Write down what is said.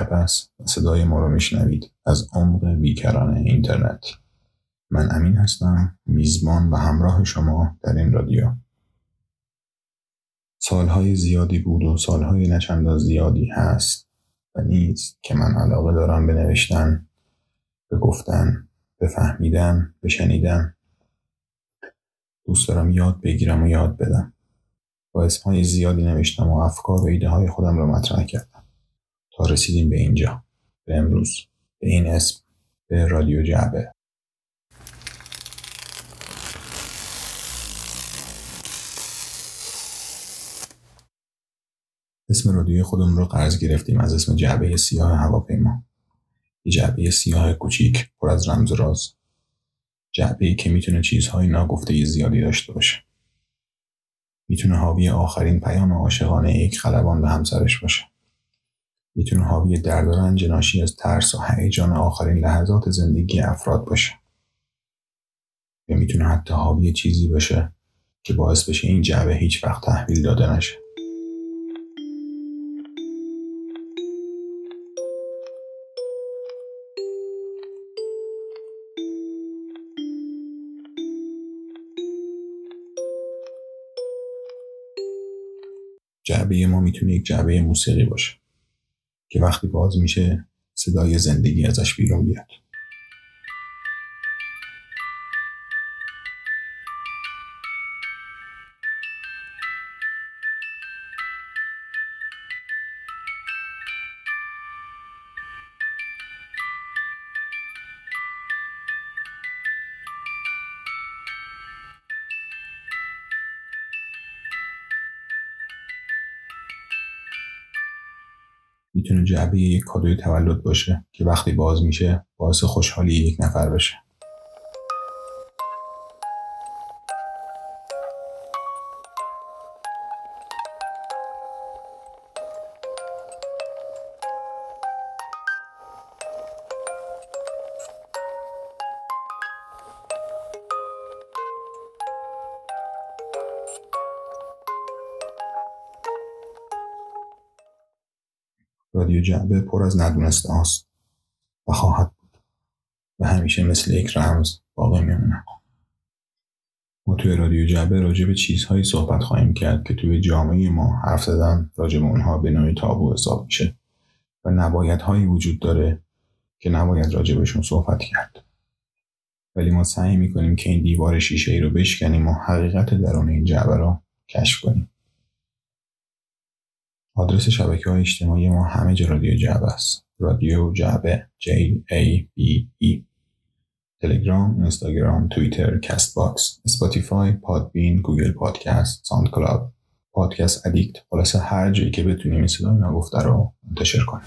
جعبه صدای ما رو میشنوید از عمق بیکران اینترنت. من امین هستم میزبان و همراه شما در این رادیو. سالهای زیادی بود و سالهای نچندان زیادی هست و نیست که من علاقه دارم به نوشتن به گفتن به فهمیدن به شنیدن. دوست دارم یاد بگیرم و یاد بدم. با اسمهای زیادی نوشتم و افکار و ایده های خودم را مطرح کردم. رسیدیم به اینجا. به امروز. به این اسم. به رادیو جعبه. اسم رادیوی خودمون رو قرض گرفتیم از اسم جعبه سیاه هواپیما. یه جعبه سیاه کوچیک پر از رمز راز. جعبه ای که می‌تونه چیزهای ناگفته زیادی داشته باشه. می‌تونه حاوی آخرین پیام عاشقانه یک خلبان به همسرش باشه. می‌تونه حاوی درد و رنج ناشی از ترس و هیجان آخرین لحظات زندگی افراد باشه. یا می‌تونه حتی حاوی چیزی باشه که باعث بشه این جعبه هیچ وقت تحویل داده نشه. جعبه ما می‌تونه یک جعبه موسیقی باشه. که وقتی باز میشه صدای زندگی ازش بیرون بیاد. می‌تونه جعبه یک کادوی تولد باشه که وقتی باز میشه باعث خوشحالی یک نفر بشه. رادیو جعبه پر از ندونسته هاست و خواهد بود و همیشه مثل یک رمز باقی میمونه. ما توی رادیو جعبه راجع به چیزهایی صحبت خواهیم کرد که توی جامعه ما حرف زدن راجع به اونها به نوعی تابو حساب میشه و نبایدهایی وجود داره که نباید راجع بهشون صحبت کرد. ولی ما سعی می‌کنیم که این دیوار شیشه ای رو بشکنیم و حقیقت درون این جعبه رو کشف کنیم. آدرس شبکه های اجتماعی ما همه جا رادیو جعبه است. رادیو جعبه J A B E تلگرام، اینستاگرام، توییتر، Castbox، Spotify، Podbean، Google Podcast، SoundCloud، Podcast Addict، خلاصه هر جایی که بتونیم این صدای نگفته رو منتشر کنیم.